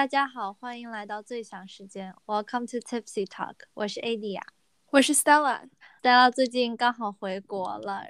大家好，欢迎来到最想时间，Welcome to Tipsy Talk，我是 Adia，，我是 Stella，Stella 最近刚好回国了。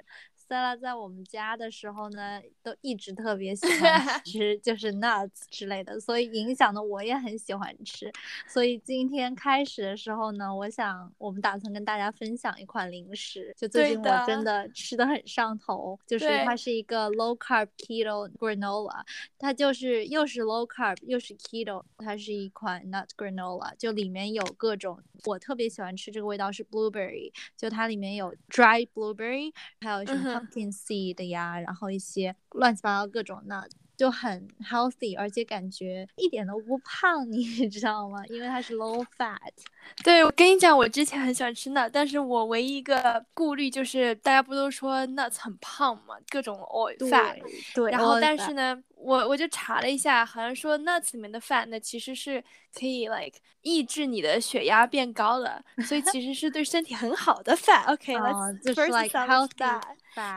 塞拉在我们家的时候呢，都一直特别喜欢 吃，就是 nuts 之类的，所以影响的我也很喜欢吃。所以今天开始的时候呢，我想我们打算跟大家分享一款零食，就最近我真的吃的很上头，就是它是一个 low carb keto granola，它就是又是 low carb 又是 keto，它是一款 nut granola，就里面有各种我特别喜欢吃这个味道是 blueberry，就它里面有 dry blueberry，还有什么。Pumpkin seed 呀，然后一些乱七八糟各种的。就很 healthy，而且感觉一点都不胖，你 知道吗？因为它是 low fat。对，我跟你讲，我之前很喜欢吃 nut，但是我唯一一个顾虑就是大家不都说 nuts 很胖吗？各种 oil fat。对。然后，但是呢，我我就查了一下，好像说 nuts 里面的 fat 呢，其实是可以 like 抑制你的血压变高的，所以其实是对身体很好的 fat。OK，let's first healthy。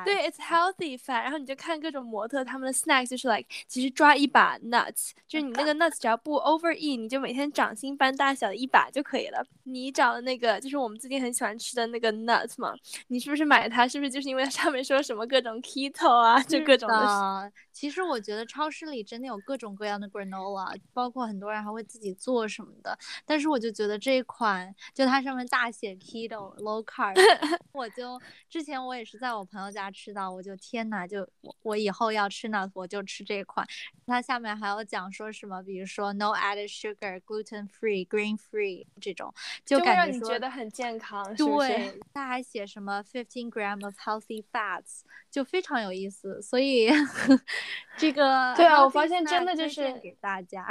对，it's healthy fat。然后你就看各种模特他们的 snacks，就是 like 其实抓一把 nuts，就是你那个 nuts 只要不 over eat，你就每天掌心般大小的一把就可以了。你找的那个就是我们最近很喜欢吃的那个 nuts 嘛？你是不是买它？是不是就是因为它上面说什么各种 keto 啊，就各种的？其实我觉得超市里真的有各种各样的 granola，包括很多人还会自己做什么的。但是我就觉得这一款，就它上面大写 keto low carb，我就之前我也是在我朋友家吃到，我就天呐，就我我以后要吃呢，我就吃这款。它下面还有讲说什么，比如说 no added sugar, gluten free, grain free 这种，就感觉觉得很健康。对，他还写什么 fifteen gram of healthy fats，就非常有意思。所以。这个对啊，我发现真的就是给大家。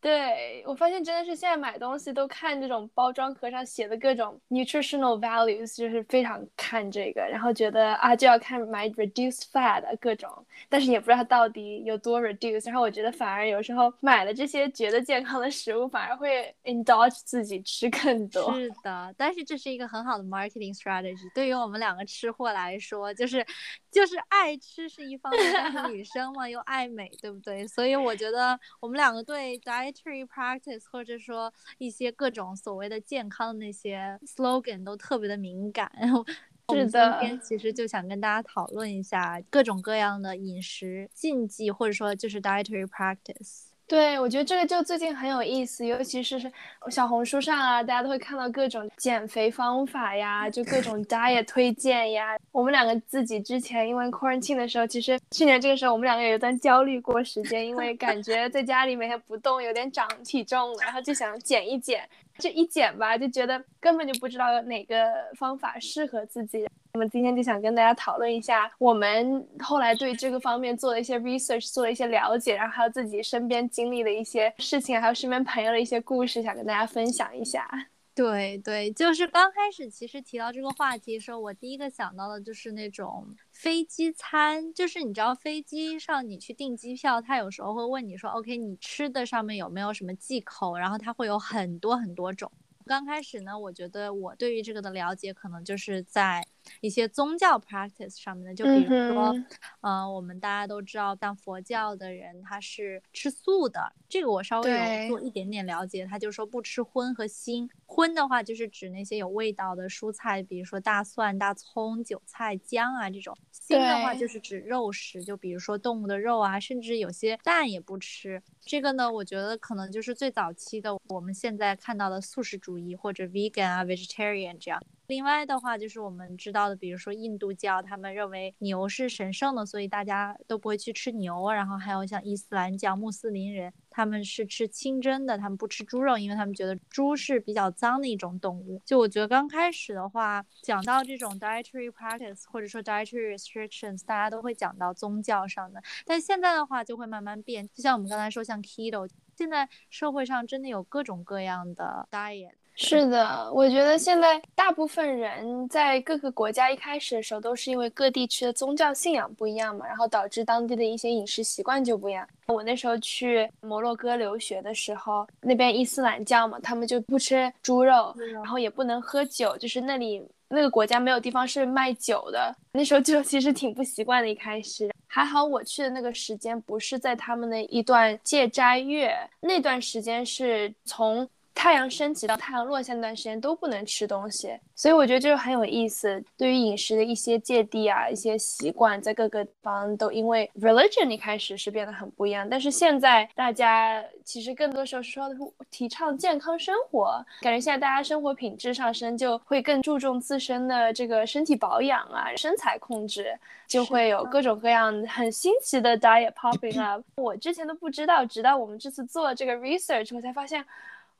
对我发现真的是现在买东西都看这种包装盒上写的各种 nutritional values，就是非常看这个，然后觉得啊就要看买 reduced fat 各种，但是也不知道它到底有多 reduce。然后我觉得反而有时候买了这些觉得健康的食物，反而会 indulge 自己吃更多。是的，但是这是一个很好的 marketing strategy。对于我们两个吃货来说，就是就是爱吃是一方面，但是女生嘛又爱美，对不对？所以我觉得我们两个对在 dietary practice，或者说一些各种所谓的健康的那些 slogan 都特别的敏感。然后，是的，今天其实就想跟大家讨论一下各种各样的饮食禁忌，或者说就是 dietary practice。对，我觉得这个就最近很有意思，尤其是是小红书上啊，大家都会看到各种减肥方法呀，就各种 diet 推荐呀。我们两个自己之前因为 quarantine 的时候，其实去年这个时候我们两个有一段焦虑过时间，因为感觉在家里每天不动，有点长体重了，然后就想减一减。这一减吧，就觉得根本就不知道哪个方法适合自己。那么今天就想跟大家讨论一下，我们后来对这个方面做了一些 research，做了一些了解，然后还有自己身边经历的一些事情，还有身边朋友的一些故事，想跟大家分享一下。对对，就是刚开始其实提到这个话题的时候，我第一个想到的就是那种飞机餐，就是你知道飞机上你去订机票，他有时候会问你说，OK，你吃的上面有没有什么忌口，然后它会有很多很多种。刚开始呢，我觉得我对于这个的了解可能就是在一些宗教 practice 上面的，就比如说，嗯，我们大家都知道，像佛教的人他是吃素的，这个我稍微有做一点点了解，他就说不吃荤和腥。荤的话就是指那些有味道的蔬菜，比如说大蒜、大葱、韭菜、姜啊这种；腥的话就是指肉食，就比如说动物的肉啊，甚至有些蛋也不吃。这个呢，我觉得可能就是最早期的我们现在看到的素食主义或者 vegan 啊 vegetarian 这样。另外的话，就是我们知道的，比如说印度教，他们认为牛是神圣的，所以大家都不会去吃牛。然后还有像伊斯兰教、穆斯林人，他们是吃清蒸的，他们不吃猪肉，因为他们觉得猪是比较脏的一种动物。就我觉得刚开始的话，讲到这种 dietary practice 或者说 dietary restrictions，大家都会讲到宗教上的。但现在的话就会慢慢变，就像我们刚才说，像 keto，现在社会上真的有各种各样的 diet。是的，我觉得现在大部分人在各个国家一开始的时候，都是因为各地区的宗教信仰不一样嘛，然后导致当地的一些饮食习惯就不一样。我那时候去摩洛哥留学的时候，那边伊斯兰教嘛，他们就不吃猪肉，然后也不能喝酒，就是那里那个国家没有地方是卖酒的。那时候就其实挺不习惯的，一开始。还好我去的那个时间不是在他们的一段戒斋月，那段时间是从。太阳升起到太阳落下那段时间都不能吃东西，所以我觉得这个很有意思。对于饮食的一些芥蒂啊，一些习惯，在各个地方都因为 religion 一开始是变得很不一样，但是现在大家其实更多时候是说的是提倡健康生活，感觉现在大家生活品质上升，就会更注重自身的这个身体保养啊，身材控制，就会有各种各样很新奇的 diet popping up。我之前都不知道，直到我们这次做这个 research，我才发现。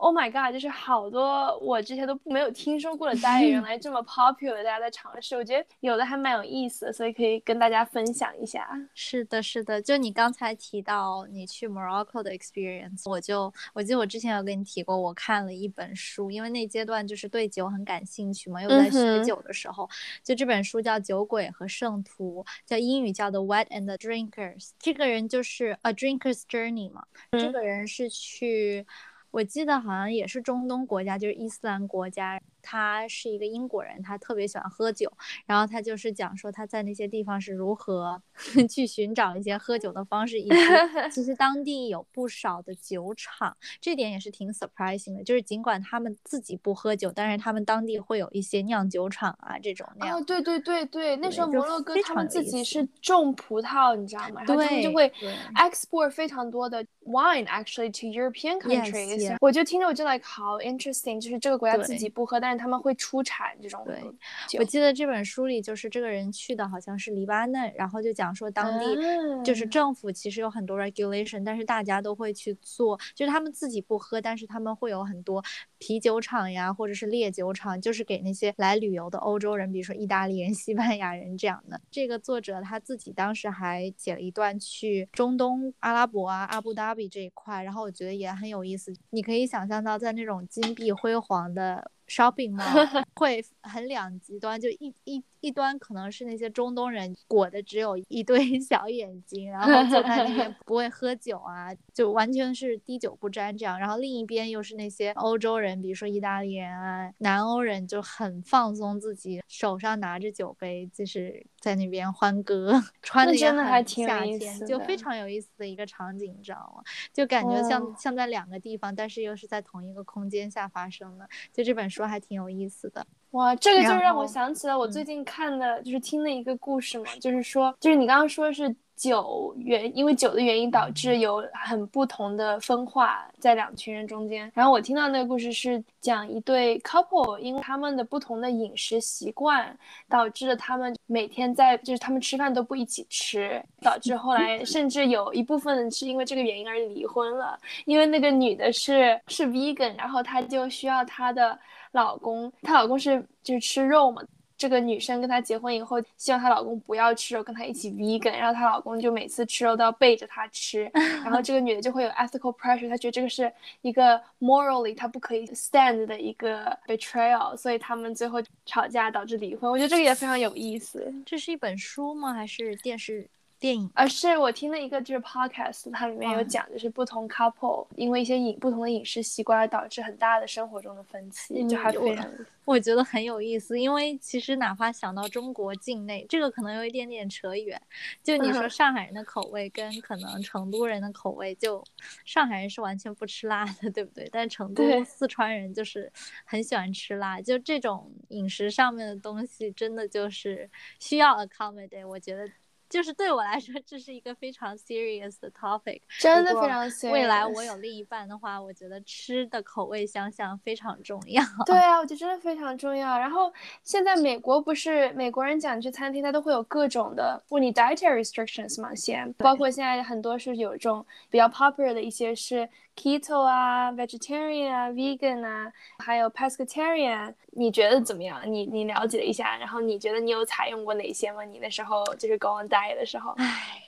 Oh my god！就是好多我之前都没有听说过的 diet，原来这么 popular，大家在尝试。我觉得有的还蛮有意思，所以可以跟大家分享一下。是的，是的。就你刚才提到你去 Morocco 的 experience，我就我记得我之前有跟你提过，我看了一本书，因为那阶段就是对酒很感兴趣嘛，又在学酒的时候，就这本书叫《酒鬼和圣徒》，叫英语叫 The Wet and the Drinkers。这个人就是 A Drinker's Journey 嘛，这个人是去。我记得好像也是中东国家，就是伊斯兰国家。他是一个英国人，他特别喜欢喝酒，然后他就是讲说他在那些地方是如何 去寻找一些喝酒的方式，以及 其实当地有不少的酒厂，这点也是挺 surprising 的。就是尽管他们自己不喝酒，但是他们当地会有一些酿酒厂啊这种那样。哦，对对对对，那时候摩洛哥他们自己是种葡萄，你知道吗？然后他们就会 export 非常多的 wine actually to European countries。我就听着我就 like 好 interesting，就是这个国家自己不喝，但他们会出产这种。对，我记得这本书里就是这个人去的好像是黎巴嫩，然后就讲说当地就是政府其实有很多 regulation，但是大家都会去做，就是他们自己不喝，但是他们会有很多啤酒厂呀，或者是烈酒厂，就是给那些来旅游的欧洲人，比如说意大利人、西班牙人这样的。这个作者他自己当时还写了一段去中东阿拉伯啊、阿布达比这一块，然后我觉得也很有意思。你可以想象到在那种金碧辉煌的。Shopping mall 会很两极端，就一一一端可能是那些中东人裹的只有一对 小眼睛，然后坐在那边 不会喝酒啊，就完全是滴酒不沾这样。然后另一边又是那些欧洲人，比如说意大利人啊、南欧人，就很放松自己，手上拿着酒杯，就是在那边欢歌，穿的真的还挺夏天，就非常有意思的一个场景，你知道吗？就感觉像像在两个地方，但是又是在同一个空间下发生的。就这本书。说还挺有意思的哇，这个就让我想起了我最近看的，就是听的一个故事嘛，就是说，就是你刚刚说是酒原，因为酒的原因导致有很不同的分化在两群人中间。然后我听到那个故事是讲一对 couple，因为他们的不同的饮食习惯，导致了他们每天在就是他们吃饭都不一起吃，导致后来甚至有一部分是因为这个原因而离婚了。因为那个女的是是 vegan，然后她就需要她的。老公，她老公是就是吃肉嘛。这个女生跟她结婚以后，希望她老公不要吃肉，跟她一起 vegan。然后她老公就每次吃肉都要背着她吃。然后这个女的就会有 ethical pressure，她觉得这个是一个 morally 她不可以 stand 的一个 betrayal，所以他们最后吵架导致离婚。我觉得这个也非常有意思。这是一本书吗？还是电视？电影，而是我听了一个就是 podcast，它里面有讲，就是不同 couple 因为一些饮不同的饮食习惯而导致很大的生活中的分歧，就还非常，我觉得很有意思。因为其实哪怕想到中国境内，这个可能有一点点扯远。就你说上海人的口味跟可能成都人的口味，就上海人是完全不吃辣的，对不对？但成都、四川人就是很喜欢吃辣。就这种饮食上面的东西，真的就是需要 accommodate。我觉得。就是对我来说，这是一个非常 serious 的 topic，真的非常 serious。未来我有另一半的话，我觉得吃的口味相像非常重要。对啊，我觉得真的非常重要。然后现在美国不是美国人讲去餐厅，他都会有各种的问你 dietary restrictions 嘛，先包括现在很多是有这种比较 popular 的一些是。Keto 啊，Vegetarian 啊，Vegan 啊，还有 Pescatarian，你觉得怎么样？你你了解了一下，然后你觉得你有采用过哪些吗？你那时候就是 go on diet 的时候？唉，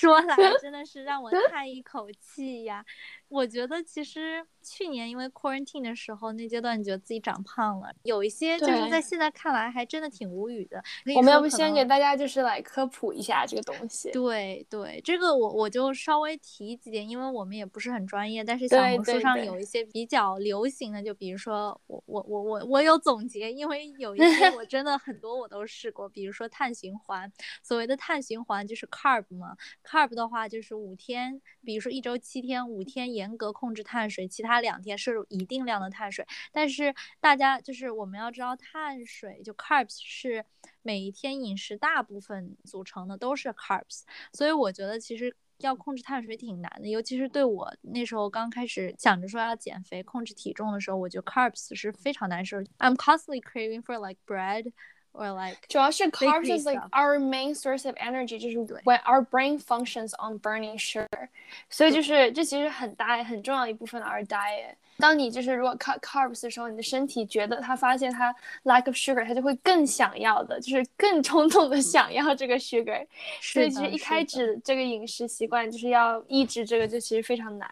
说来 真的是让我叹一口气呀。我觉得其实去年因为 quarantine 的时候，那阶段你觉得自己长胖了，有一些就是在现在看来还真的挺无语的。我们要不先给大家就是来科普一下这个东西？对对，这个我我就稍微提几点，因为我们也不是很专业，但是小红书上有一些比较流行的，就比如说我我我我我有总结，因为有一些我真的很多我都试过，比如说碳循环。所谓的碳循环就是 carb 嘛，carb 的话就是五天，比如说一周七天，五天严格控制碳水，其他两天摄入一定量的碳水。但是大家就是我们要知道，碳水就 carbs 是每一天饮食大部分组成的都是 carbs，所以我觉得其实要控制碳水挺难的，尤其是对我那时候刚开始想着说要减肥、控制体重的时候，我觉得 carbs 是非常难受。I'm constantly craving for like bread. Or like 主要是 carbs is like our main source of energy，就是 when our brain functions on burning sugar，所以就是这其实很大很重要一部分的 our diet。当你就是如果 cut carbs 的时候，你的身体觉得它发现它 lack of sugar，它就会更想要的，就是更冲动的想要这个 sugar。所以其实一开始这个饮食习惯就是要抑制这个，就其实非常难。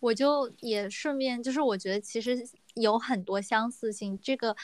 我就也顺便就是我觉得其实有很多相似性，这个。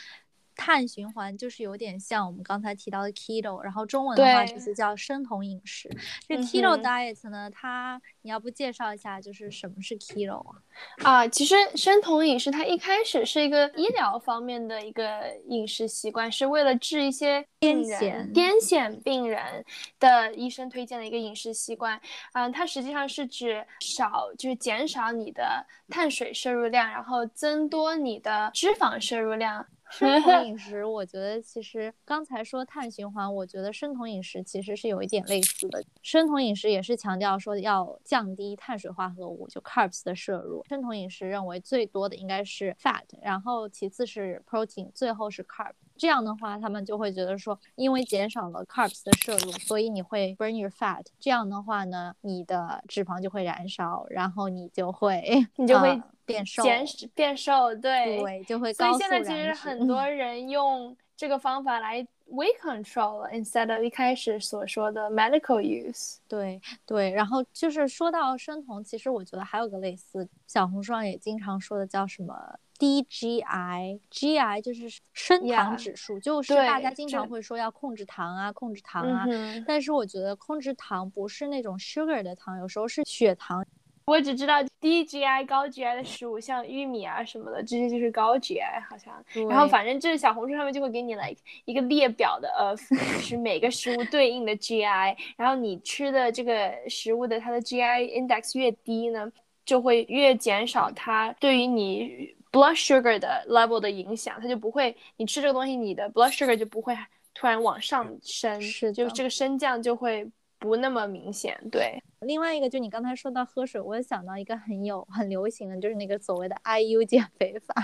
碳循环就是有点像我们刚才提到的 keto，然后中文的话就是叫生酮饮食。这 keto diet 呢，它你要不介绍一下，就是什么是 keto 啊？啊，其实生酮饮食它一开始是一个医疗方面的一个饮食习惯，是为了治一些癫痫癫痫病人的医生推荐的一个饮食习惯。嗯，它实际上是指少就是减少你的碳水摄入量，然后增多你的脂肪摄入量。生 酮饮食，我觉得其实刚才说碳循环，我觉得生酮饮食其实是有一点类似的。生酮饮食也是强调说要降低碳水化合物，就 carbs 的摄入。生酮饮食认为最多的应该是 fat，然后其次是 protein，最后是 carb。这样的话，他们就会觉得说，因为减少了 carbs 的摄入，所以你会 burn your fat。这样的话呢，你的脂肪就会燃烧，然后你就会 你就会。变瘦，减变瘦，对，对，就会。所以现在其实很多 人用这个方法来 weight control，instead of 一开始所说的 medical use。对对，然后就是说到生酮，其实我觉得还有个类似，小红书上也经常说的叫什么低 GI，GI 就是升糖指数，就是大家经常会说要控制糖啊，控制糖啊。但是我觉得控制糖不是那种 sugar 的糖，有时候是血糖。我只知道低 GI 高 GI 的食物，像玉米啊什么的，这些就是高 GI 好像。然后反正就是小红书上面就会给你来一个列表的呃，是每个食物对应的 GI，然后你吃的这个食物的它的 GI index 越低呢，就会越减少它对于你 blood sugar 的 level 的影响，它就不会你吃这个东西，你的 blood sugar 就不会突然往上升，是就这个升降就会不那么明显，对。另外一个，就你刚才说到喝水，我也想到一个很有很流行的，就是那个所谓的 IU 减肥法。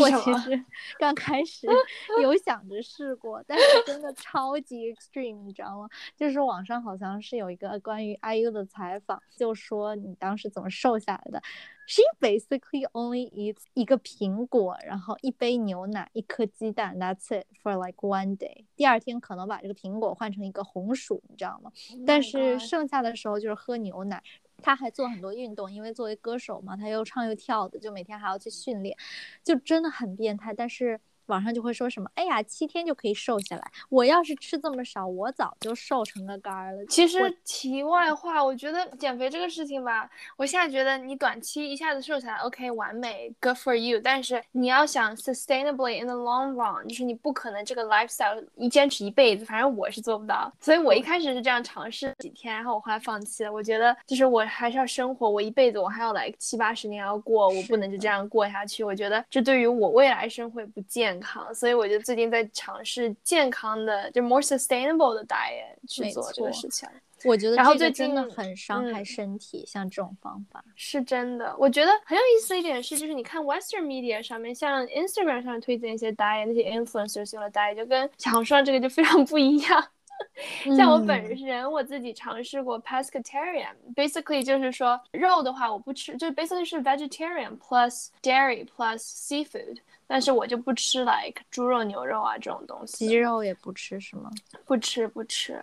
我其实刚开始 有想着试过，但是真的超级 extreme，你知道吗？就是网上好像是有一个关于 IU 的采访，就说你当时怎么瘦下来的。She basically only eats 一个苹果，然后一杯牛奶，一颗鸡蛋，That's it for like one day。第二天可能把这个苹果换成一个红薯，你知道吗？但是剩下的时候就是喝牛奶。他还做很多运动，因为作为歌手嘛，他又唱又跳的，就每天还要去训练，就真的很变态。但是。网上就会说什么，哎呀，七天就可以瘦下来。我要是吃这么少，我早就瘦成个干儿了。其实题外话，我觉得减肥这个事情吧，我现在觉得你短期一下子瘦下来，OK，完美，Good for you。但是你要想 sustainably in the long run，就是你不可能这个 lifestyle 一坚持一辈子，反正我是做不到。所以我一开始是这样尝试几天，然后我后来放弃了。我觉得就是我还是要生活，我一辈子我还要来七八十年要过，我不能就这样过下去。我觉得这对于我未来生活也不健。健康，所以我就最近在尝试健康的，就 more sustainable 的 diet 去做这个事情。我觉得，然后最近真的很伤害身体，像这种方法是真的。我觉得很有意思的一点是，就是你看 Western media 上面，像 Instagram 上推荐一些 diet，那些 influencers 用的 diet 就跟小红书上这个就非常不一样。像我本人，我自己尝试过 pescatarian，basically 就是说肉的话我不吃，就 basically 是 vegetarian plus dairy plus seafood。但是我就不吃 like 猪肉、牛肉啊这种东西，鸡肉也不吃是吗？不吃不吃。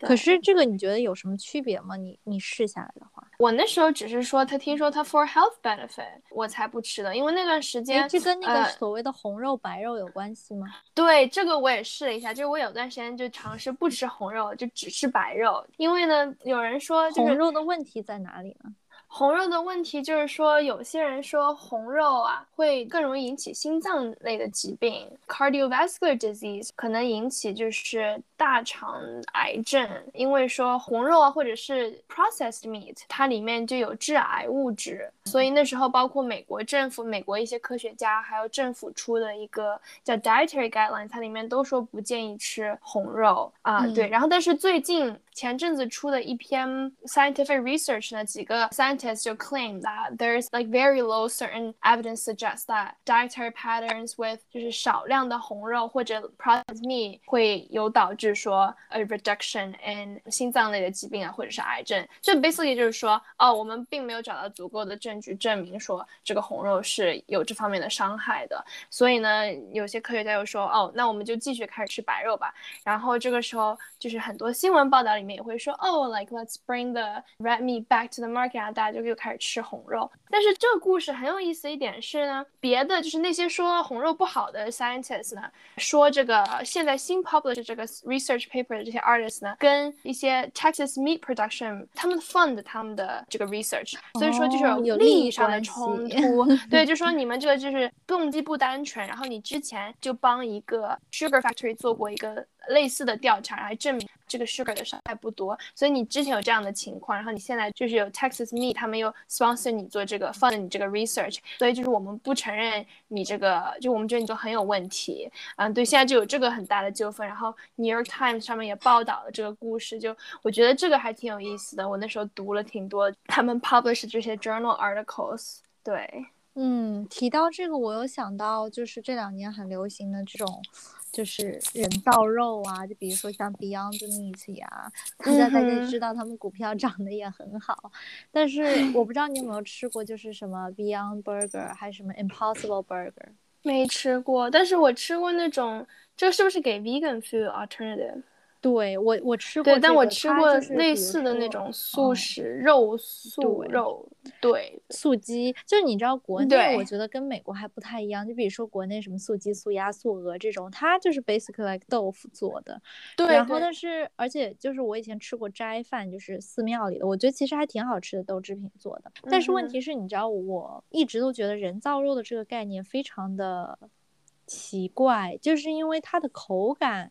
可是这个你觉得有什么区别吗？你你试下来的话，我那时候只是说他听说他 for health benefit，我才不吃的，因为那段时间这跟那个呃所谓的红肉白肉有关系吗？对，这个我也试了一下，就是我有段时间就尝试不吃红肉，就只吃白肉，因为呢，有人说就是红肉的问题在哪里呢？红肉的问题就是说，有些人说红肉啊会更容易引起心脏类的疾病，cardiovascular disease 可能引起就是大肠癌症，因为说红肉啊或者是 processed meat 它里面就有致癌物质，所以那时候包括美国政府、美国一些科学家还有政府出的一个叫 dietary guidelines，它里面都说不建议吃红肉啊，嗯对，然后但是最近前阵子出的一篇 scientific research 呢，几个 scientists 就 claim that there's like very low certain evidence suggests that dietary patterns with 就是少量的红肉或者 processed meat 会有导致说 a reduction in 心脏类的疾病啊，或者是癌症。这 basically 就是说，哦，我们并没有找到足够的证据证明说这个红肉是有这方面的伤害的。所以呢，有些科学家又说，哦，那我们就继续开始吃白肉吧。然后这个时候，就是很多新闻报道里面也会说，哦，like let's bring the red meat back to the market，然后大家就又开始吃红肉。但是这个故事很有意思一点是呢，别的就是那些说红肉不好的 scientists 呢，说这个现在新 publish 这个 resear paper 的这些 artists 呢，跟一些 Texas meat production 他们 fund 他们的这个 research，所以说就是哦有利益上的冲突。对，就说你们这个就是动机不单纯，然后你之前就帮一个 sugar factory 做过一个类似的调查，来证明这个 sugar 的伤害不多，所以你之前有这样的情况，然后你现在就是有 Texas Me，他们又 sponsor 你做这个 fund 你这个 research，所以就是我们不承认你这个，就我们觉得你就很有问题，嗯，对，现在就有这个很大的纠纷，然后 New York Times 上面也报道了这个故事，就我觉得这个还挺有意思的，我那时候读了挺多他们 publish 这些 journal articles，对。嗯，提到这个，我有想到，就是这两年很流行的这种，就是人造肉啊，就比如说像 Beyond Meat 呀，大家大家知道他们股票涨得也很好，但是 我不知道你有没有吃过，就是什么 Beyond Burger，还是什么 Impossible Burger。没吃过，但是我吃过那种，这是不是给 vegan food alternative？对我我吃过、这个，但我吃过类似的那种素嗯食、肉素肉，对，素鸡，就是你知道国内，我觉得跟美国还不太一样。就比如说国内什么素鸡、素鸭、素鹅这种，它就是 basically like 豆腐做的。对然后对但是，而且就是我以前吃过斋饭，就是寺庙里的，我觉得其实还挺好吃的，豆制品做的。但是问题是，你知道我一直都觉得人造肉的这个概念非常的奇怪，就是因为它的口感，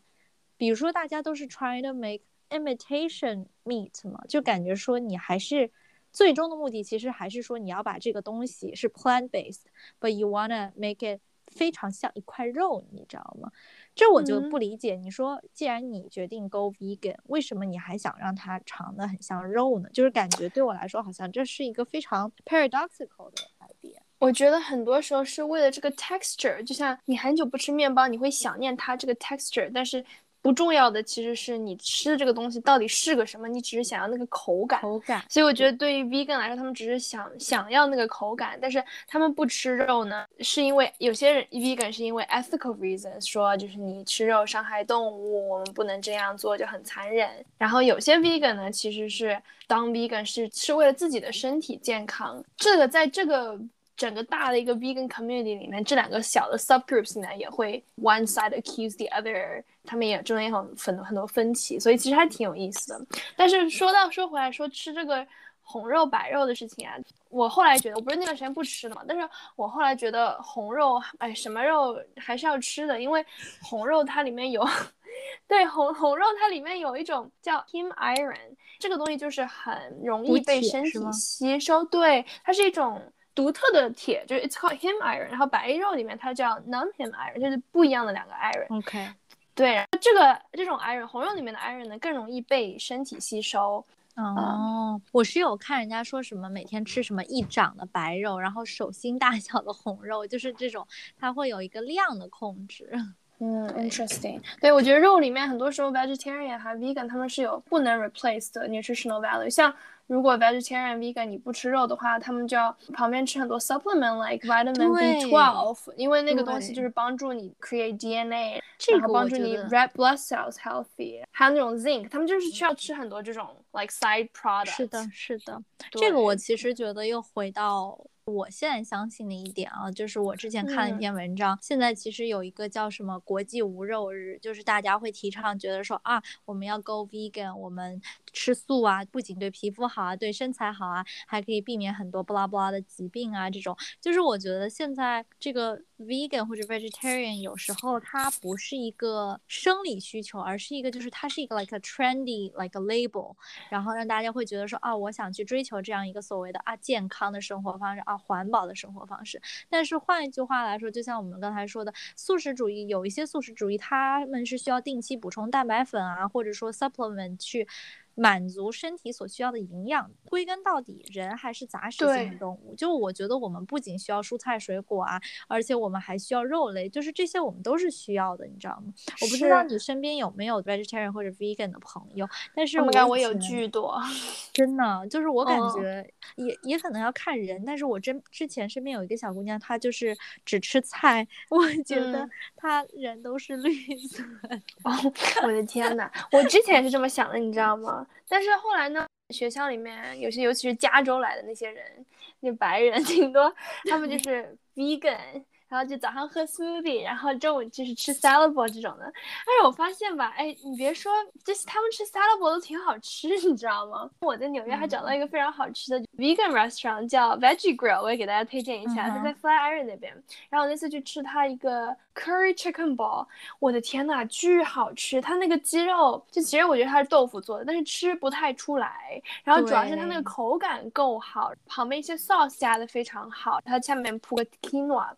比如说大家都是 trying to make imitation meat 嘛，就感觉说你还是最终的目的，其实还是说你要把这个东西是 plant based，but you wanna make it 非常像一块肉，你知道吗？这我就嗯不理解。你说，既然你决定 go vegan，为什么你还想让它尝得很像肉呢？就是感觉对我来说，好像这是一个非常 paradoxical 的 idea。我觉得很多时候是为了这个 texture，就像你很久不吃面包，你会想念它这个 texture，但是不重要的其实是你吃的这个东西到底是个什么，你只是想要那个口感。口感，所以我觉得对于 vegan 来说，他们只是想想要那个口感，但是他们不吃肉呢，是因为有些人 vegan 是因为 ethical reasons，说就是你吃肉伤害动物，我们不能这样做，就很残忍。然后有些 vegan 呢，其实是当 vegan 是是为了自己的身体健康，这个在这个。整个大的一个 vegan community 里面，这两个小的 subgroups 呢也会 one side accuse the other，他们也中间有很多很多分歧，所以其实还挺有意思的。但是说到说回来，说吃这个红肉白肉的事情啊，我后来觉得，我不是那段时间不吃了嘛，但是我后来觉得红肉，哎，什么肉还是要吃的，因为红肉它里面有，对红红肉它里面有一种叫 heme iron，这个东西就是很容易被身体吸收，对，它是一种。独特的铁就是 it's called heme iron，然后白肉里面它叫 non heme iron，就是不一样的两个 iron。OK，对，这个这种 iron 红肉里面的 iron 呢更容易被身体吸收。哦，我是有看人家说什么每天吃什么一掌的白肉，然后手心大小的红肉，就是这种，它会有一个量的控制。嗯，interesting。对，我觉得肉里面很多时候 vegetarian 和 vegan 他们是有不能 replace 的 nutritional value。像如果 vegetarian vegan 你不吃肉的话，他们就要旁边吃很多 supplement like vitamin 对 B12，因为那个东西就是帮助你 create DNA，这然后个帮助你 red blood cells healthy，还有那种 zinc，他们就是需要吃很多这种 like side product。是的，是的，这个我其实觉得又回到。我现在相信的一点啊，就是我之前看了一篇文章，现在其实有一个叫什么国际无肉日，就是大家会提倡觉得说啊，我们要 go vegan，我们吃素啊，不仅对皮肤好啊，对身材好啊，还可以避免很多不拉不拉的疾病啊，这种就是我觉得现在这个 vegan 或者 vegetarian 有时候它不是一个生理需求，而是一个就是它是一个 like a trendy like a label，然后让大家会觉得说啊，我想去追求这样一个所谓的啊健康的生活方式啊。环保的生活方式，但是换一句话来说，就像我们刚才说的，素食主义有一些素食主义，他们是需要定期补充蛋白粉啊，或者说 supplement 去。满足身体所需要的营养，归根到底，人还是杂食性的动物。就我觉得，我们不仅需要蔬菜水果啊，而且我们还需要肉类，就是这些我们都是需要的，你知道吗？我不知道你身边有没有 vegetarian 或者 vegan 的朋友，但是我感觉我有巨多，真的，就是我感觉也也可能要看人，但是我真之前身边有一个小姑娘，她就是只吃菜，我觉得她人都是绿色。哦，我的天呐，我之前也是这么想的，你知道吗？但是后来呢？学校里面有些，尤其是加州来的那些人，那白人 挺多，他们就是 vegan。然后就早上喝 smoothie，然后中午就是吃 salad bowl 这种的。但是我发现吧，哎，你别说，就是他们吃 salad bowl 都挺好吃，你知道吗？我在纽约还找到一个非常好吃的 vegan restaurant，叫 Veggie Grill，我也给大家推荐一下，它在 Flatiron 那边。然后我那次去吃它一个 curry chicken ball，我的天呐，巨好吃！它那个鸡肉，就其实我觉得它是豆腐做的，但是吃不太出来。然后主要是它那个口感够好，旁边一些 sauce 加的非常好，它下面铺个 quinoa。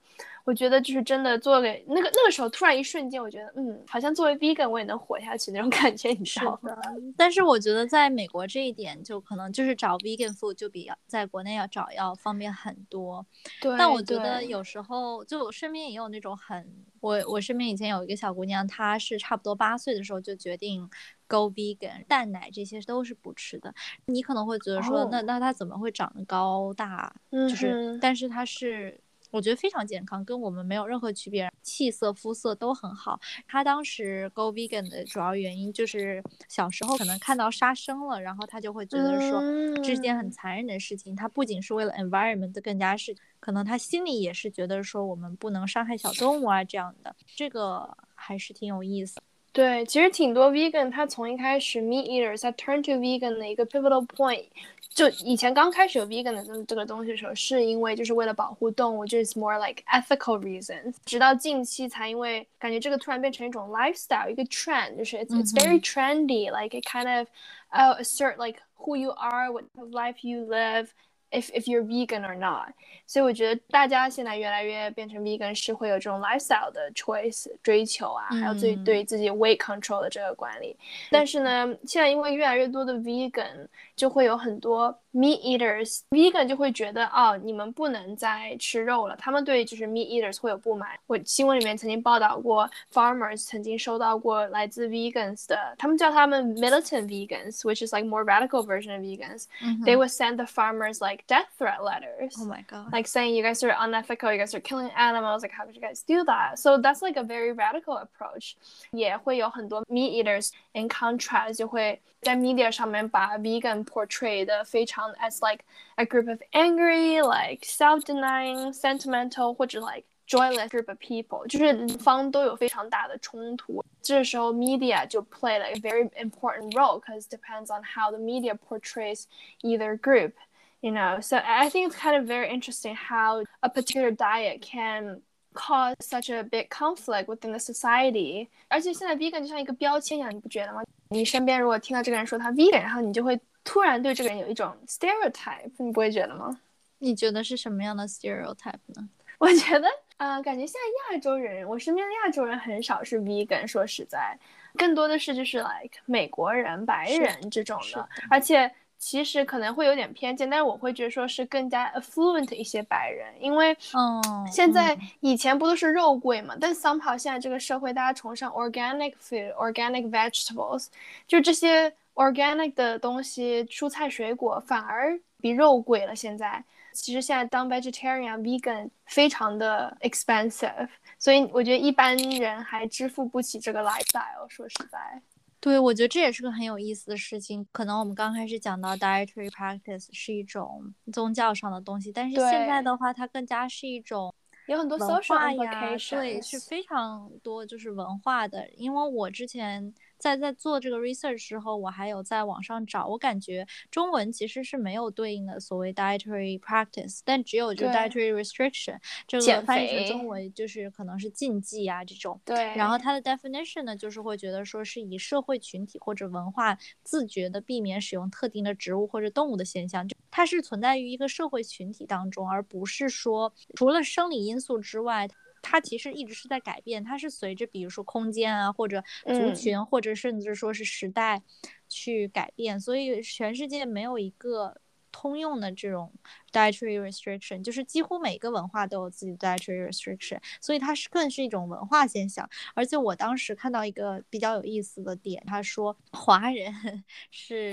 我觉得就是真的做给那个那个时候，突然一瞬间，我觉得嗯，好像作为 vegan 我也能活下去那种感觉，你知道吗？但是我觉得在美国这一点，就可能就是找 vegan food 就比在国内要找要方便很多。对。但我觉得有时候就我身边也有那种很，我我身边以前有一个小姑娘，她是差不多八岁的时候就决定 go vegan，蛋奶这些都是不吃的。你可能会觉得说，那那她怎么会长得高大？就是，但是她是。我觉得非常健康，跟我们没有任何区别，气色、肤色都很好。他当时 go vegan 的主要原因就是小时候可能看到杀生了，然后他就会觉得说这是件很残忍的事情。他不仅是为了 environment，更加是可能他心里也是觉得说我们不能伤害小动物啊这样的。这个还是挺有意思。对，其实挺多 vegan，他从一开始 meat eaters，他 turn to vegan 的一个 pivotal point。就以前刚开始有 vegan 的这这个东西的时候，是因为就是为了保护动物，就是 more like ethical reasons。直到近期才因为感觉这个突然变成一种 lifestyle，一个 trend，就是 it's it's very trendy，like it kind of uh assert like who you are，what life you live。if if you're vegan or not，所以我觉得大家现在越来越变成 vegan 是会有这种 lifestyle 的 choice 追求啊，还有自己对自己 weight control 的这个管理。但是呢，现在因为越来越多的 vegan， 就会有很多 meat eaters，vegan 就会觉得哦，你们不能再吃肉了。他们对就是 meat eaters 会有不满。我新闻里面曾经报道过，farmers 曾经收到过来自 vegans 的，他们叫他们 militant vegans，which is like more radical version of vegans。They would send the farmers like death threat letters. Oh my god. Like saying you guys are unethical, you guys are killing animals, like how could you guys do that? So that's like a very radical approach. 也会有很多 meat eaters in contrast 就会在 media 上面把 vegan portray 的非常 as like a group of angry, like self-denying, sentimental 或者 like joyless group of people，就是两方都有非常大的冲突。这时候 media 就 play like a very important role because depends on how the media portrays either group you know so i think it's kind of very interesting how a particular diet can cause such a big conflict within the society 而且现在 vegan 就像一个标签一样你不觉得吗你身边如果听到这个人说他 vegan 然后你就会 突然对这个人有一种 stereotype 你不会觉得吗？你觉得是什么样的 stereotype 呢？我觉得呃感觉现在亚洲人我身边的亚洲人很少是 vegan 说实在。更多的是就是 like 美国人白人这种的而且其实可能会有点偏见，但是我会觉得说是更加 affluent 一些白人，因为嗯，现在以前不都是肉贵嘛，但 somehow 现在这个社会大家崇尚 organic food，organic vegetables，就这些 organic 的东西，蔬菜水果反而比肉贵了。现在其实现在当 vegetarian、vegan 非常的 expensive，所以我觉得一般人还支付不起这个 lifestyle。说实在。对，我觉得这也是个很有意思的事情。可能我们刚开始讲到 dietary practice 是一种宗教上的东西，但是现在的话，它更加是一种有很多文化呀，对，是非常多就是文化的。因为我之前。在在做这个 research 时候，我还有在网上找，我感觉中文其实是没有对应的所谓 dietary practice，但只有就 dietary restriction 这个翻译成中文就是可能是禁忌啊这种。对。然后它的 definition 呢，就是会觉得说是以社会群体或者文化自觉的避免使用特定的植物或者动物的现象，就它是存在于一个社会群体当中，而不是说除了生理因素之外。它其实一直是在改变，它是随着比如说空间啊，或者族群，或者甚至说是时代去改变，所以全世界没有一个通用的这种 dietary restriction，就是几乎每个文化都有自己的 dietary restriction，所以它是更是一种文化现象。而且我当时看到一个比较有意思的点，他说华人 是。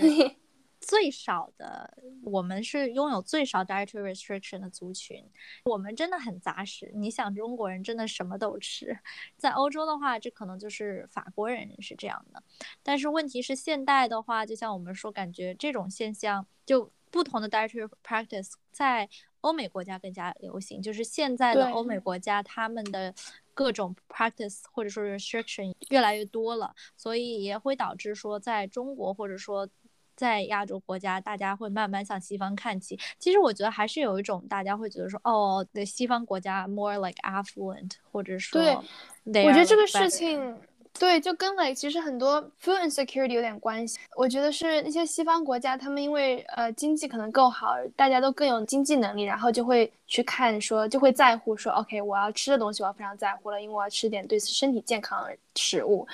最少的，我们是拥有最少 dietary restriction 的族群。我们真的很杂食。你想，中国人真的什么都吃。在欧洲的话，这可能就是法国人是这样的。但是问题是，现代的话，就像我们说，感觉这种现象，就不同的 dietary practice 在欧美国家更加流行。就是现在的欧美国家，他们的各种 practice 或者说 restriction 越来越多了，所以也会导致说，在中国或者说。在亚洲国家，大家会慢慢向西方看齐。其实我觉得还是有一种，大家会觉得说，哦，对，西方国家 more like affluent，或者说，对，我觉得这个事情。对，就跟 like 其实很多 food insecurity 有点关系。我觉得是那些西方国家，他们因为呃经济可能够好，大家都更有经济能力，然后就会去看说，就会在乎说，OK，我要吃的东西我要非常在乎了，因为我要吃点对身体健康的食物。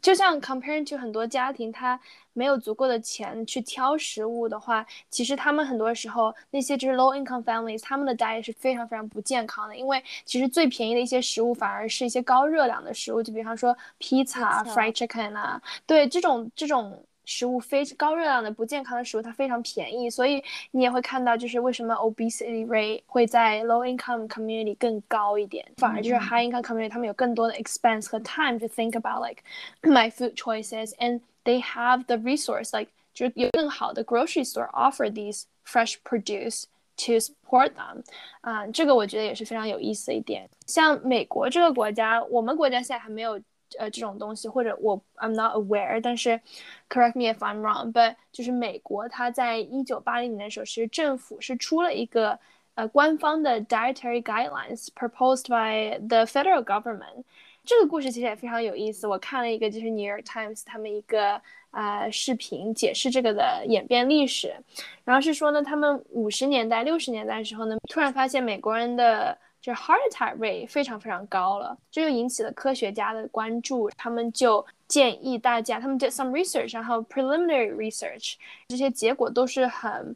就像 comparing to 很多家庭，他没有足够的钱去挑食物的话，其实他们很多时候那些就是 low income families，他们的 diet 是非常非常不健康的，因为其实最便宜的一些食物反而是一些高热量的食物，就比方说 pizza、fried chicken 啊，对这种这种。食物非高热量的不健康的食物，它非常便宜，所以你也会看到，就是为什么 obesity rate 会在 low income community 更高一点，反而就是 high income community 他们有更多的 expense 和 time to think about like my food choices，and they have the resource like 就有更好的 grocery store offer these fresh produce to support them，啊，这个我觉得也是非常有意思的一点。像美国这个国家，我们国家现在还没有。 呃，这种东西或者我 I'm not aware，但是 correct me if I'm wrong，but 就是美国它在一九八零年的时候，其实政府是出了一个呃官方的 dietary guidelines proposed by the federal government。这个故事其实也非常有意思，我看了一个就是 New York Times 他们一个呃视频解释这个的演变历史，然后是说呢，他们五十年代六十年代的时候呢，突然发现美国人的就是 heart attack rate 非常非常高了，这就引起了科学家的关注。他们就建议大家，他们 did some research，然后 preliminary research，这些结果都是很，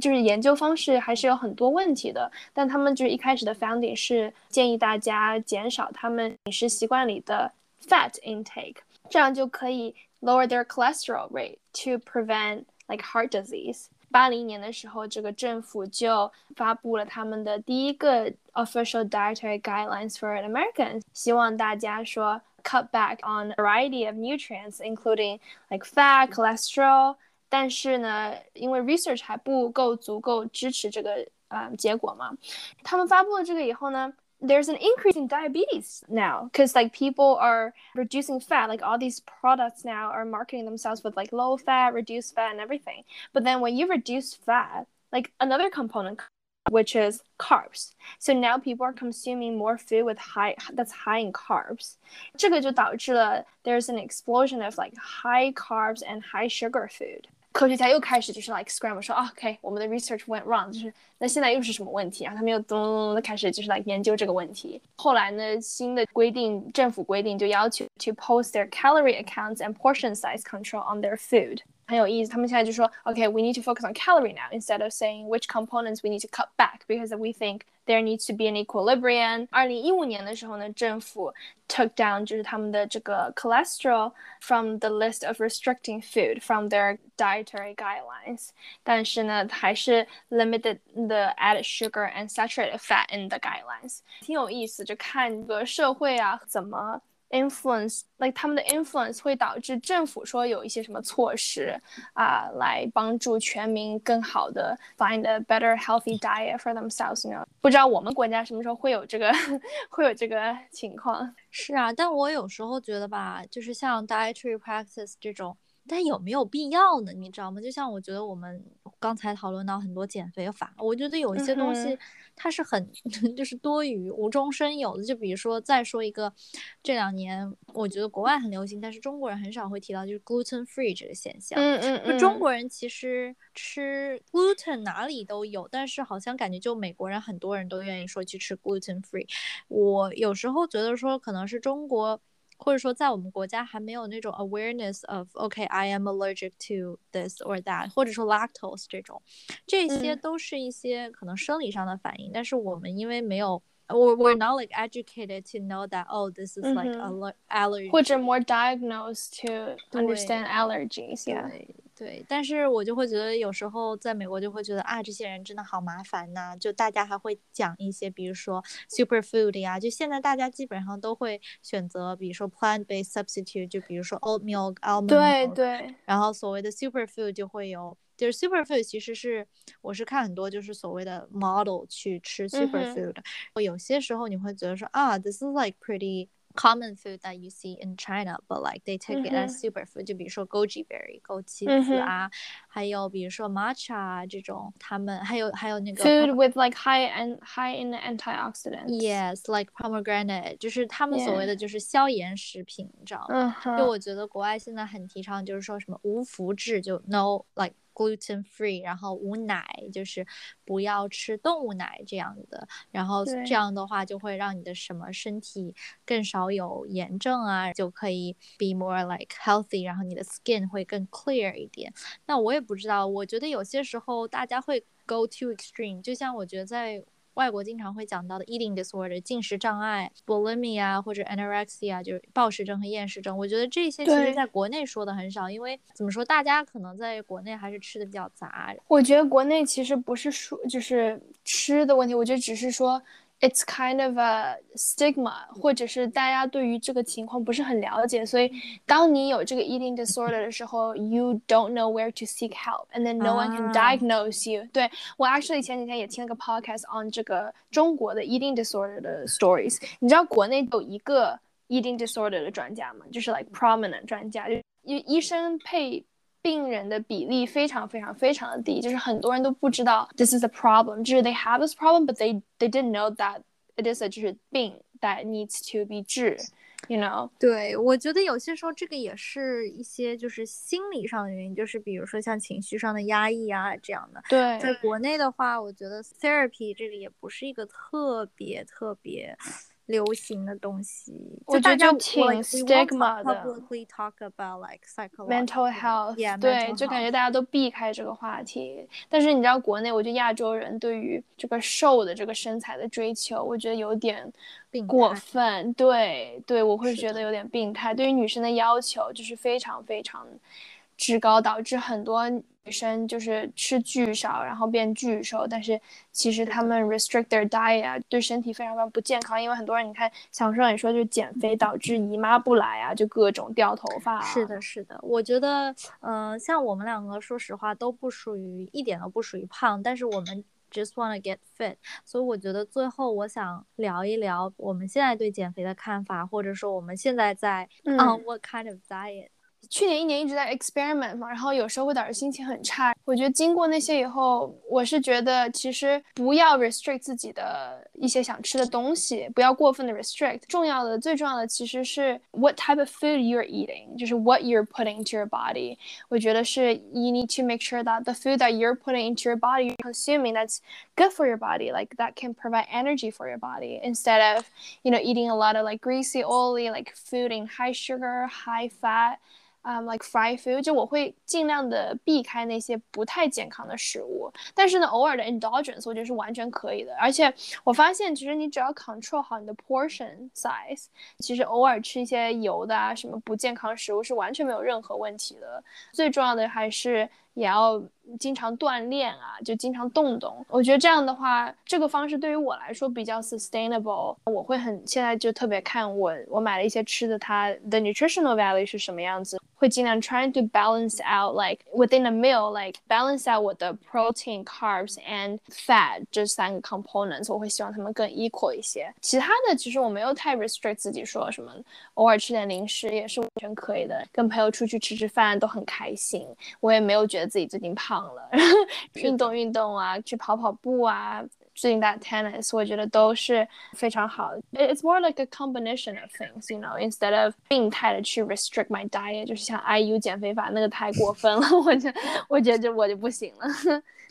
就是研究方式还是有很多问题的。但他们就是一开始的 finding 是建议大家减少他们饮食习惯里的 fat intake，这样就可以 lower their cholesterol rate to prevent like heart disease。 八零年的时候，这个政府就发布了他们的第一个 official dietary guidelines for Americans，希望大家说 cut back on a variety of nutrients, including like fat, cholesterol。但是呢，因为 research 还不够足够支持这个呃结果嘛，他们发布了这个以后呢。there's an increase in diabetes now because like people are reducing fat like all these products now are marketing themselves with like low fat reduced fat and everything but then when you reduce fat like another component which is carbs so now people are consuming more food with high that's high in carbs 这个就导致了 there's an explosion of like high carbs and high sugar food 科学家又开始就是 like scramble 说，OK，我们的 research went wrong，就是那现在又是什么问题啊？他们又咚咚咚的开始就是来研究这个问题。后来呢，新的规定，政府规定就要求 to post their calorie accounts and portion size control on their food。 很有意思，他们现在就说，OK，we need to focus on calorie now instead of saying which components we need to cut back because we think there needs to be an equilibrium。二零一五年的时候呢，政府 took down 就是他们的这个 cholesterol from the list of restricting food from their dietary guidelines，但是呢，还是 limited the added sugar and saturated fat in the guidelines。挺有意思，就看这个社会啊怎么。 Influence，like 他们的 influence 会导致政府说有一些什么措施啊，来帮助全民更好的 find a better healthy diet for themselves。呢，不知道我们国家什么时候会有这个会有这个情况？是啊，但我有时候觉得吧，就是像 dietary practice 这种。但有没有必要呢？你知道吗？就像我觉得我们刚才讨论到很多减肥法，我觉得有一些东西它是很 就是多余、无中生有的。就比如说，再说一个，这两年我觉得国外很流行，但是中国人很少会提到，就是 gluten free 这个现象。嗯嗯嗯。中国人其实吃 gluten 哪里都有，但是好像感觉就美国人很多人都愿意说去吃 gluten free。我有时候觉得说，可能是中国。或者说，在我们国家还没有那种 awareness of，OK，I am allergic to this or that，或者说 lactose 这种，这些都是一些可能生理上的反应。但是我们因为没有，we we're not like educated to know that，oh，this is like allergy，或者 more diagnosed to understand allergies，yeah。 对，但是我就会觉得有时候在美国就会觉得啊，这些人真的好麻烦呐。就大家还会讲一些，比如说 superfood 呀，就现在大家基本上都会选择，比如说 plant-based substitute，就比如说 oatmeal、almond。对对。然后所谓的 superfood 就会有，就是 superfood 其实是我是看很多就是所谓的 model 去吃 superfood，有些时候你会觉得说啊，this is like pretty。common food that you see in China, but like they take it as superfood，就比如说枸杞 berry 枸杞子啊，还有比如说 matcha 这种，他们还有还有那个 food with like high and high in antioxidants. Yes, like pomegranate，就是他们所谓的就是消炎食品，你知道吗？就我觉得国外现在很提倡，就是说什么无麸质，就 no like。 gluten free，然后无奶，就是不要吃动物奶这样的，然后这样的话就会让你的什么身体更少有炎症啊，就可以 be more like healthy，然后你的 skin 会更 clear 一点。那我也不知道，我觉得有些时候大家会 go too extreme，就像我觉得在。外国经常会讲到的 eating disorder 进食障碍 bulimia 或者 anorexia 就是暴食症和厌食症，我觉得这些其实在国内说的很少，因为怎么说，大家可能在国内还是吃的比较杂。我觉得国内其实不是说就是吃的问题，我觉得只是说。It's kind of a stigma，或者是大家对于这个情况不是很了解，所以当你有这个 eating disorder 的时候，you don't know where to seek help，and then no one can diagnose you。对我 actually 前几天也听了个 podcast on 这个中国的 eating disorder 的 stories。你知道国内有一个 eating disorder 的专家吗？就是 like prominent 专家，就医医生配。 病人的比例非常非常非常的低，就是很多人都不知道 this is a problem，就是 they have this problem，but they they didn't know that it is a 就是病 that needs to be 治，you know？对，我觉得有些时候这个也是一些就是心理上的原因，就是比如说像情绪上的压抑啊这样的。对，在国内的话，我觉得 therapy 这个也不是一个特别特别。流行的东西，我觉得就挺 stigma 的。mental health，对，就感觉大家都避开这个话题。但是你知道，国内我觉得亚洲人对于这个瘦的这个身材的追求，我觉得有点过分。对，对我会觉得有点病态。对于女生的要求就是非常非常。脂高导致很多女生就是吃巨少，然后变巨瘦，但是其实他们 restrict their diet 啊，对身体非常非常不健康。因为很多人你看，小说也说，就是减肥导致姨妈不来啊，就各种掉头发。是的，是的。我觉得，嗯，像我们两个，说实话都不属于一点都不属于胖，但是我们 just wanna get fit。所以我觉得最后我想聊一聊我们现在对减肥的看法，或者说我们现在在 on what kind of diet。去年一年一直在 experiment 嘛，然后有时候会导致心情很差。我觉得经过那些以后，我是觉得其实不要 restrict 自己的一些想吃的东西，不要过分的 restrict。重要的、最重要的其实是 what type of food you're eating，就是 what you're putting into your body。我觉得是 you need to make sure that the food that you're putting into your body, you're consuming that's good for your body, like that can provide energy for your body instead of you know eating a lot of like greasy, oily like food in high sugar, high fat. 啊，like fried food，就我会尽量的避开那些不太健康的食物。但是呢，偶尔的 indulgence 我觉得是完全可以的。而且我发现，其实你只要 control 好你的 portion size，其实偶尔吃一些油的啊，什么不健康食物是完全没有任何问题的。最重要的还是也要经常锻炼啊，就经常动动。我觉得这样的话，这个方式对于我来说比较 sustainable。我会很现在就特别看我我买了一些吃的，它的 nutritional value 是什么样子，会尽量 trying to balance out like within a meal like balance out 我的 protein、carbs and fat 这三个 components。我会希望他们更 equal 一些。其他的其实我没有太 restrict 自己说什么，偶尔吃点零食也是完全可以的。跟朋友出去吃吃饭都很开心。我也没有觉得自己最近胖了，运动运动啊，去跑跑步啊， 最近打 tennis，我觉得都是非常好。It's more like a combination of things, you know, instead of 病态的去 restrict my diet，就是像 IU 减肥法那个太过分了，我觉我觉得我就不行了。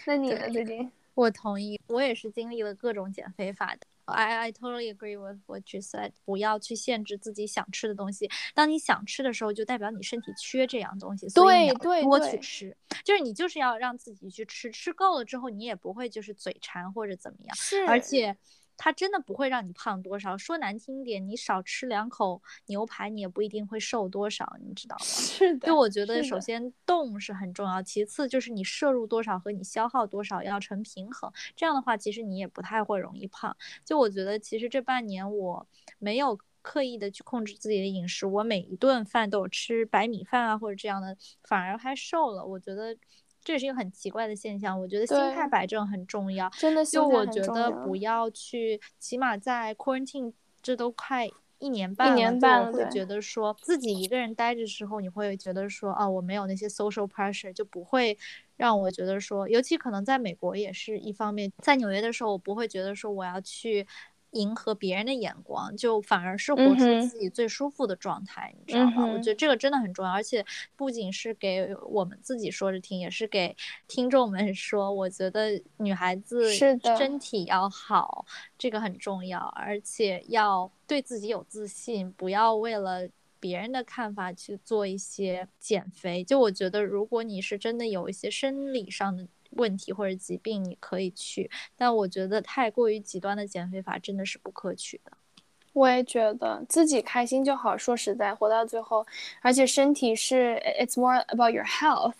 那你呢？最近？我同意，我也是经历了各种减肥法的。I I totally agree with what you said。不要去限制自己想吃的东西。当你想吃的时候，就代表你身体缺这样东西，所以你要多去吃。就是你就是要让自己去吃，吃够了之后，你也不会就是嘴馋或者怎么样。是，而且。它真的不会让你胖多少，说难听点，你少吃两口牛排，你也不一定会瘦多少，你知道吗？是的。就我觉得，首先动是很重要，其次就是你摄入多少和你消耗多少要成平衡，这样的话，其实你也不太会容易胖。就我觉得，其实这半年我没有刻意的去控制自己的饮食，我每一顿饭都有吃白米饭啊或者这样的，反而还瘦了。我觉得。这也是一个很奇怪的现象，我觉得心态摆正很重要。真的，就我觉得不要去，起码在 quarantine 这都快一年半了，就会觉得说自己一个人待着时候，你会觉得说啊，我没有那些 social pressure，就不会让我觉得说，尤其可能在美国也是一方面，在纽约的时候，我不会觉得说我要去。迎合别人的眼光，就反而是活出自己最舒服的状态，你知道吗？我觉得这个真的很重要，而且不仅是给我们自己说着听，也是给听众们 说。我觉得女孩子身体要好，这个很重要，而且要对自己有自信，不要为了别人的看法去做一些减肥。就我觉得，如果你是真的有一些生理上的。问题或者疾病你可以去，但我觉得太过于极端的减肥法真的是不可取的。我也觉得自己开心就好。说实在，活到最后，而且身体是 it's more about your health，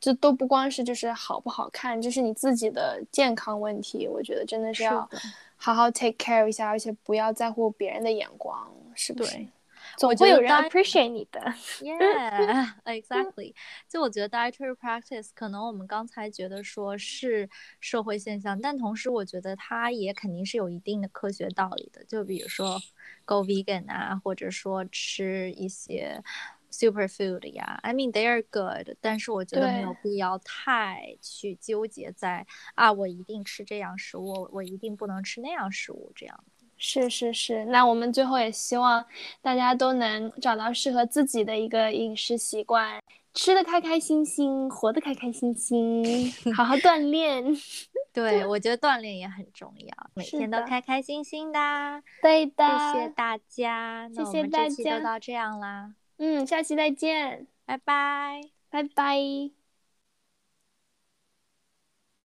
就都不光是就是好不好看，这是你自己的健康问题。我觉得真的是要好好 take care 一下，而且不要在乎别人的眼光，是不是？总会有人 appreciate 你的。Yeah, exactly. 就我觉得 dietary practice 可能我们刚才觉得说是社会现象，但同时我觉得它也肯定是有一定的科学道理的。就比如说 go vegan 啊，或者说吃一些 superfood 呀，I mean they are good，但是我觉得没有必要太去纠结在啊，我一定吃这样食物，我一定不能吃那样食物这样。是是是，那我们最后也希望大家都能找到适合自己的一个饮食习惯，吃的开开心心，活得开开心心，好好锻炼。对，我觉得锻炼也很重要，每天都开开心心的。对的，谢谢大家，谢谢大家，就到这样啦。嗯，下期再见，拜拜，拜拜。